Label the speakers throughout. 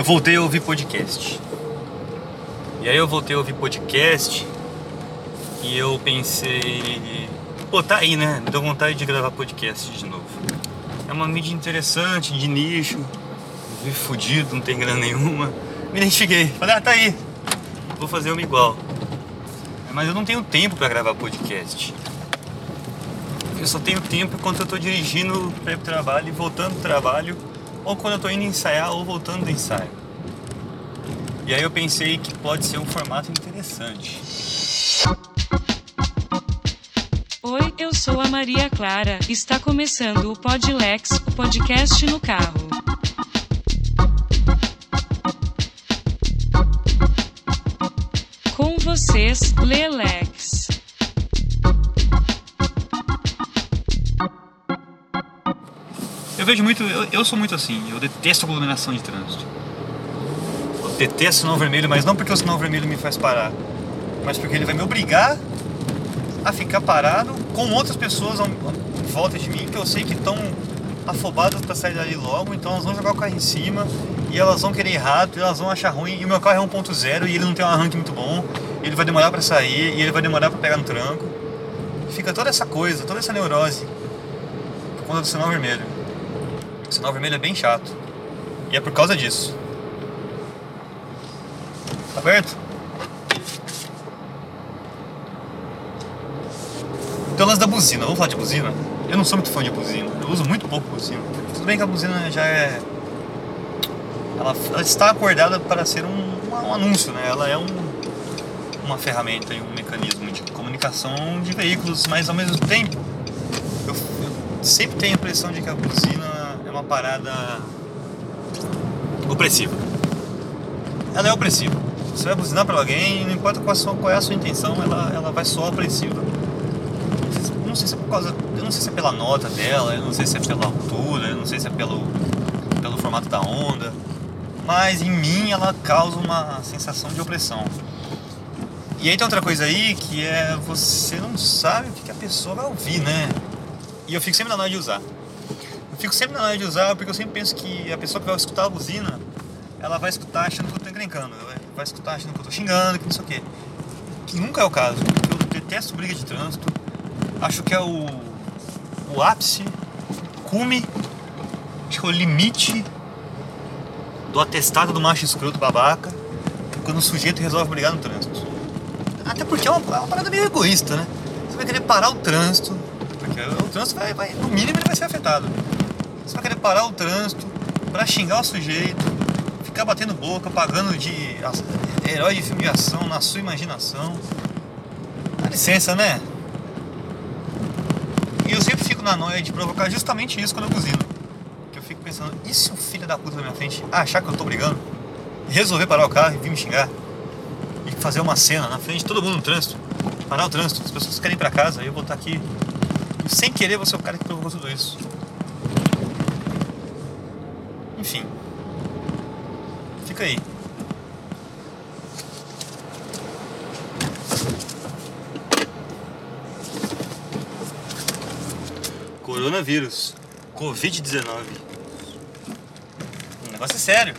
Speaker 1: eu voltei a ouvir podcast. E aí eu voltei a ouvir podcast e eu pensei, pô, tá aí, né? Deu vontade de gravar podcast de novo. É uma mídia interessante, de nicho, vive fudido, não tem grana nenhuma. Me identifiquei, falei, ah, tá aí, vou fazer uma igual. Mas eu não tenho tempo para gravar podcast. Eu só tenho tempo quando eu tô dirigindo para pro trabalho e voltando do trabalho, ou quando eu tô indo ensaiar ou voltando do ensaio. E aí eu pensei que pode ser um formato interessante.
Speaker 2: Oi, eu sou a Maria Clara. Está começando o Podlex, o podcast no carro. Com vocês, Lelex.
Speaker 1: Vejo muito, eu, eu sou muito assim, eu detesto aglomeração de trânsito. Eu detesto sinal vermelho, mas não porque o sinal vermelho me faz parar, mas porque ele vai me obrigar a ficar parado com outras pessoas em volta de mim que eu sei que estão afobadas para sair dali logo, então elas vão jogar o carro em cima e elas vão querer ir rápido, e elas vão achar ruim. E o meu carro é 1.0 e ele não tem um arranque muito bom, ele vai demorar para sair e ele vai demorar para pegar no tranco. Fica toda essa coisa, toda essa neurose por conta do sinal vermelho. O sinal vermelho é bem chato. E é por causa disso. Tá aberto? Então lance da buzina, vamos falar de buzina? Eu não sou muito fã de buzina, eu uso muito pouco buzina. Tudo bem que a buzina já é. Ela, ela está acordada para ser um, um anúncio, né? Ela é um, uma ferramenta e um mecanismo de comunicação de veículos, mas ao mesmo tempo eu, eu sempre tenho a impressão de que a buzina parada opressiva. Ela é opressiva. Você vai buzinar para alguém, não importa qual, sua- qual é a sua intenção, ela, ela vai soar opressiva. Não sei se- é por causa. Eu não sei se é pela nota dela, eu não sei se é pela altura, eu não sei se é pelo, pelo formato da onda. Mas em mim ela causa uma sensação de opressão. E aí tem outra coisa aí que é você não sabe o que a pessoa vai ouvir, né? E eu fico sempre na hora de usar. Fico sempre na hora de usar porque eu sempre penso que a pessoa que vai escutar a buzina, ela vai escutar achando que eu tô encrencando, vai escutar achando que eu tô xingando, que não sei o quê. Que nunca é o caso. Eu detesto briga de trânsito. Acho que é o, o ápice, cume, acho que é o limite do atestado do macho escroto babaca quando o sujeito resolve brigar no trânsito. Até porque é uma, é uma parada meio egoísta, né? Você vai querer parar o trânsito, porque o trânsito vai, vai no mínimo ele vai ser afetado. Você vai querer parar o trânsito pra xingar o sujeito, ficar batendo boca, pagando de herói de filme de ação na sua imaginação. Dá licença, né? E eu sempre fico na noia de provocar justamente isso quando eu buzino. Que eu fico pensando, e se o filho da puta da minha frente achar que eu tô brigando? Resolver parar o carro e vir me xingar? E fazer uma cena na frente de todo mundo no trânsito? Parar o trânsito, as pessoas querem ir pra casa, eu vou estar aqui. E sem querer, você é o cara que provocou tudo isso. Enfim. Fica aí. Coronavírus. Covid-19. O negócio é sério.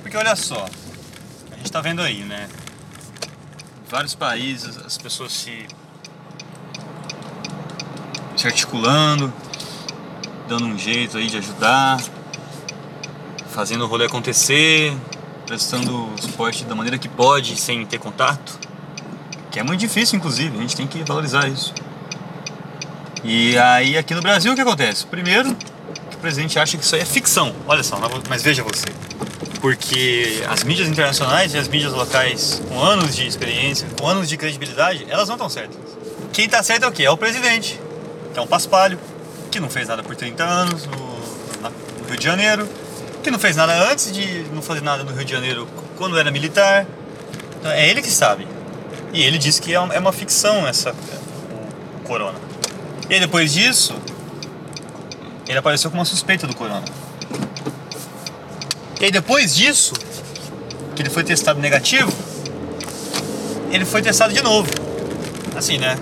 Speaker 1: Porque olha só. A gente tá vendo aí, né? Vários países as pessoas se. se articulando, dando um jeito aí de ajudar, fazendo o rolê acontecer, prestando suporte da maneira que pode, sem ter contato. Que é muito difícil, inclusive, a gente tem que valorizar isso. E aí aqui no Brasil o que acontece? Primeiro, que o presidente acha que isso aí é ficção. Olha só, mas veja você. Porque as mídias internacionais e as mídias locais com anos de experiência, com anos de credibilidade, elas não estão certas. Quem está certo é o quê? É o presidente, que é um paspalho, que não fez nada por 30 anos no, no Rio de Janeiro, que não fez nada antes de não fazer nada no Rio de Janeiro quando era militar. Então, é ele que sabe. E ele disse que é uma, é uma ficção essa o corona. E depois disso, ele apareceu com uma suspeita do corona. E depois disso, que ele foi testado negativo, ele foi testado de novo. Assim, né?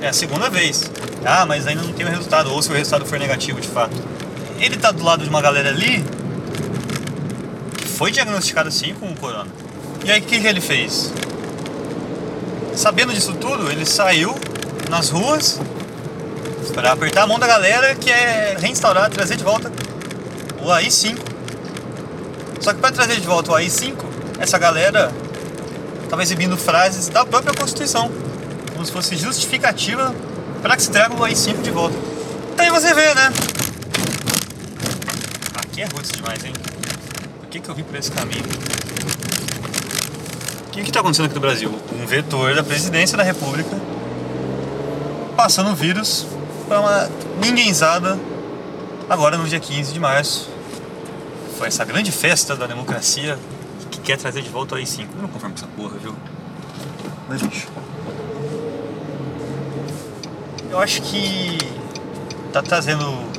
Speaker 1: É a segunda vez. Ah, mas ainda não tem o resultado, ou se o resultado for negativo de fato. Ele tá do lado de uma galera ali foi diagnosticado sim com o corona. E aí o que, que ele fez? Sabendo disso tudo, ele saiu nas ruas para apertar a mão da galera que é reinstaurar, trazer de volta o AI-5. Só que para trazer de volta o AI-5, essa galera estava exibindo frases da própria Constituição, como se fosse justificativa para que se traga o AI-5 de volta. Aí você vê, né? Aqui é ruim demais, hein? Por que, que eu vim por esse caminho? O que está acontecendo aqui no Brasil? Um vetor da presidência da República passando vírus para uma ninguémzada agora no dia 15 de março. Foi essa grande festa da democracia que quer trazer de volta o AI-5. Eu não conformo com essa porra, viu? Mas bicho. Eu acho que tá trazendo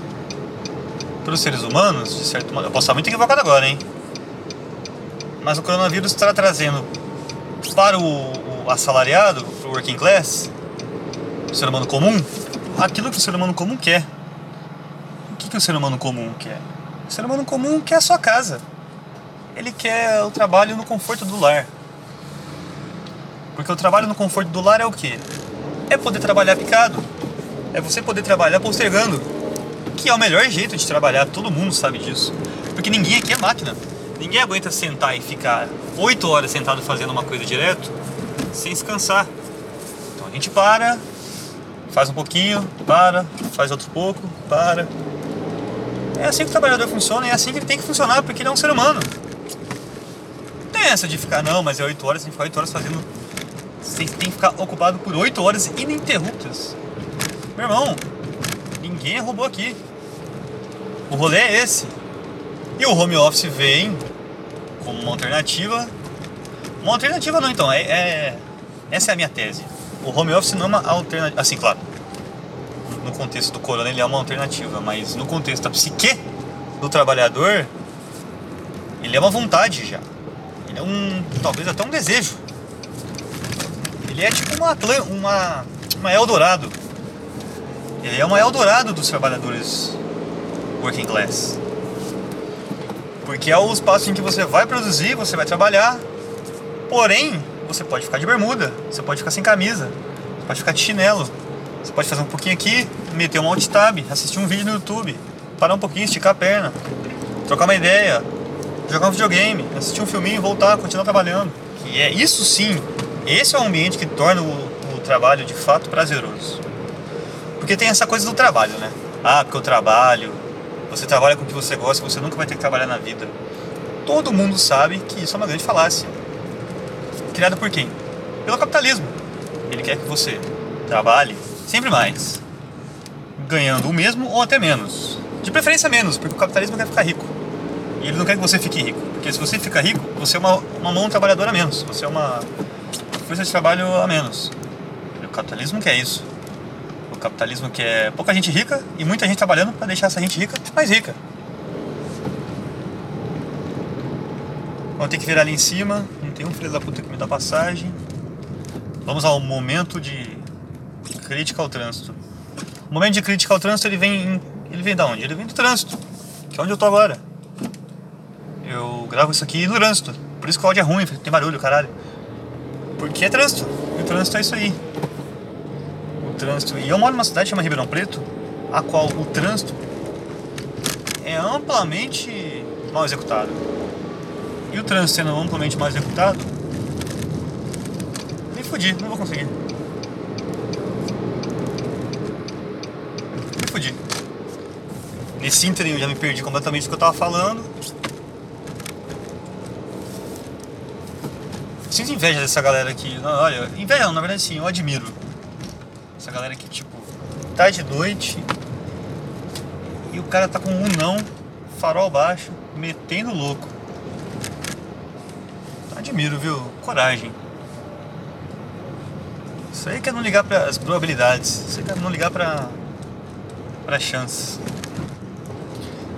Speaker 1: para os seres humanos, de certo modo. Eu posso estar muito equivocado agora, hein? Mas o coronavírus está trazendo para o, o assalariado, para o working class, o ser humano comum, aquilo que o ser humano comum quer. O que, que o ser humano comum quer? O ser humano comum quer a sua casa. Ele quer o trabalho no conforto do lar. Porque o trabalho no conforto do lar é o quê? É poder trabalhar picado. É você poder trabalhar postergando. Que é o melhor jeito de trabalhar, todo mundo sabe disso. Porque ninguém aqui é máquina. Ninguém aguenta sentar e ficar 8 horas sentado fazendo uma coisa direto sem se cansar. Então a gente para, faz um pouquinho, para, faz outro pouco, para. É assim que o trabalhador funciona é assim que ele tem que funcionar, porque ele é um ser humano. Não tem essa de ficar, não, mas é 8 horas, tem que ficar 8 horas fazendo. Você tem que ficar ocupado por 8 horas ininterruptas. Meu irmão, ninguém robô aqui. O rolê é esse. E o home office vem como uma alternativa. Uma alternativa não, então, é, é essa é a minha tese. O home office não é uma alternativa. Assim, claro, no contexto do corona ele é uma alternativa, mas no contexto da psique do trabalhador, ele é uma vontade já. Ele é um. talvez até um desejo. Ele é tipo uma, uma, uma Eldorado. Ele é uma Eldorado dos trabalhadores working class. Porque é o espaço em que você vai produzir, você vai trabalhar, porém você pode ficar de bermuda, você pode ficar sem camisa, você pode ficar de chinelo, você pode fazer um pouquinho aqui, meter um alt tab, assistir um vídeo no YouTube, parar um pouquinho, esticar a perna, trocar uma ideia, jogar um videogame, assistir um filminho, voltar, continuar trabalhando. E é isso sim, esse é o ambiente que torna o, o trabalho de fato prazeroso. Porque tem essa coisa do trabalho, né? Ah, porque eu trabalho, você trabalha com o que você gosta, você nunca vai ter que trabalhar na vida. Todo mundo sabe que isso é uma grande falácia. Criada por quem? Pelo capitalismo. Ele quer que você trabalhe sempre mais, ganhando o mesmo ou até menos. De preferência menos, porque o capitalismo quer ficar rico. E ele não quer que você fique rico. Porque se você fica rico, você é uma, uma mão trabalhadora a menos. Você é uma força de trabalho a menos. O capitalismo quer isso. O capitalismo quer pouca gente rica e muita gente trabalhando para deixar essa gente rica mais rica. Vamos ter que virar ali em cima. Não tem um filho da puta que me dá passagem. Vamos ao momento de crítica ao trânsito. O momento de crítica ao trânsito ele vem. Ele vem da onde? Ele vem do trânsito. Que é onde eu tô agora. Eu gravo isso aqui no trânsito. Por isso que o áudio é ruim, tem barulho, caralho. Porque é trânsito. E o trânsito é isso aí. Trânsito. E eu moro numa cidade chamada Ribeirão Preto, a qual o trânsito é amplamente mal executado. E o trânsito sendo amplamente mal executado, me fudi, não vou conseguir. Me fudi. Nesse ínterim eu já me perdi completamente do que eu tava falando. Sinto inveja dessa galera aqui. Olha, inveja não, na verdade sim, eu admiro. Essa galera que tipo, tá de noite e o cara tá com um não, farol baixo, metendo louco. Admiro, viu? Coragem. Isso aí que é não ligar para as probabilidades. Isso aí que é não ligar para para chances.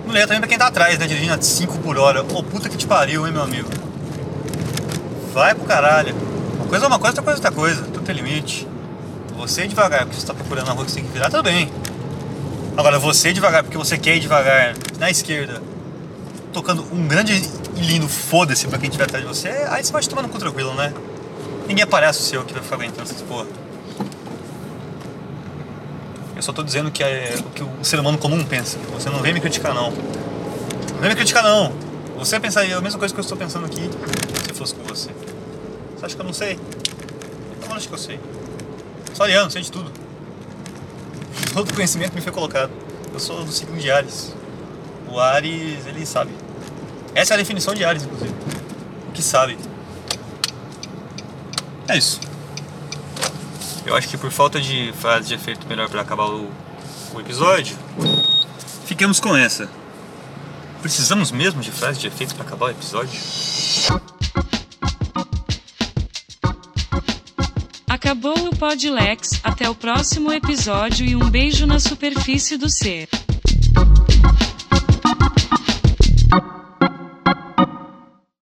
Speaker 1: Não liga também pra quem tá atrás, né? Dirigindo a 5 por hora. Ô, puta que te pariu, hein, meu amigo. Vai pro caralho. Uma coisa é uma coisa, outra coisa é outra coisa. Tudo tem limite. Você devagar, porque você tá procurando a rua que você tem que virar, tudo bem. Agora, você devagar, porque você quer ir devagar na esquerda tocando um grande e lindo foda-se pra quem estiver atrás de você, aí você vai tomar no cu tranquilo, né? Ninguém aparece o seu que vai ficar aguentando essas porra. Eu só tô dizendo que é o que o ser humano comum pensa. Você não vem me criticar, não. Não vem me criticar, não. Você pensaria a mesma coisa que eu estou pensando aqui se fosse com você. Você acha que eu não sei? Então acho que eu sei. Só Ariano, sei de tudo. Todo conhecimento me foi colocado. Eu sou do signo de Ares. O Ares, ele sabe. Essa é a definição de Ares, inclusive. O que sabe. É isso. Eu acho que por falta de frase de efeito melhor para acabar o, o episódio, fiquemos com essa. Precisamos mesmo de frase de efeito para acabar o episódio?
Speaker 2: Acabou o Podlex, até o próximo episódio e um beijo na superfície do ser.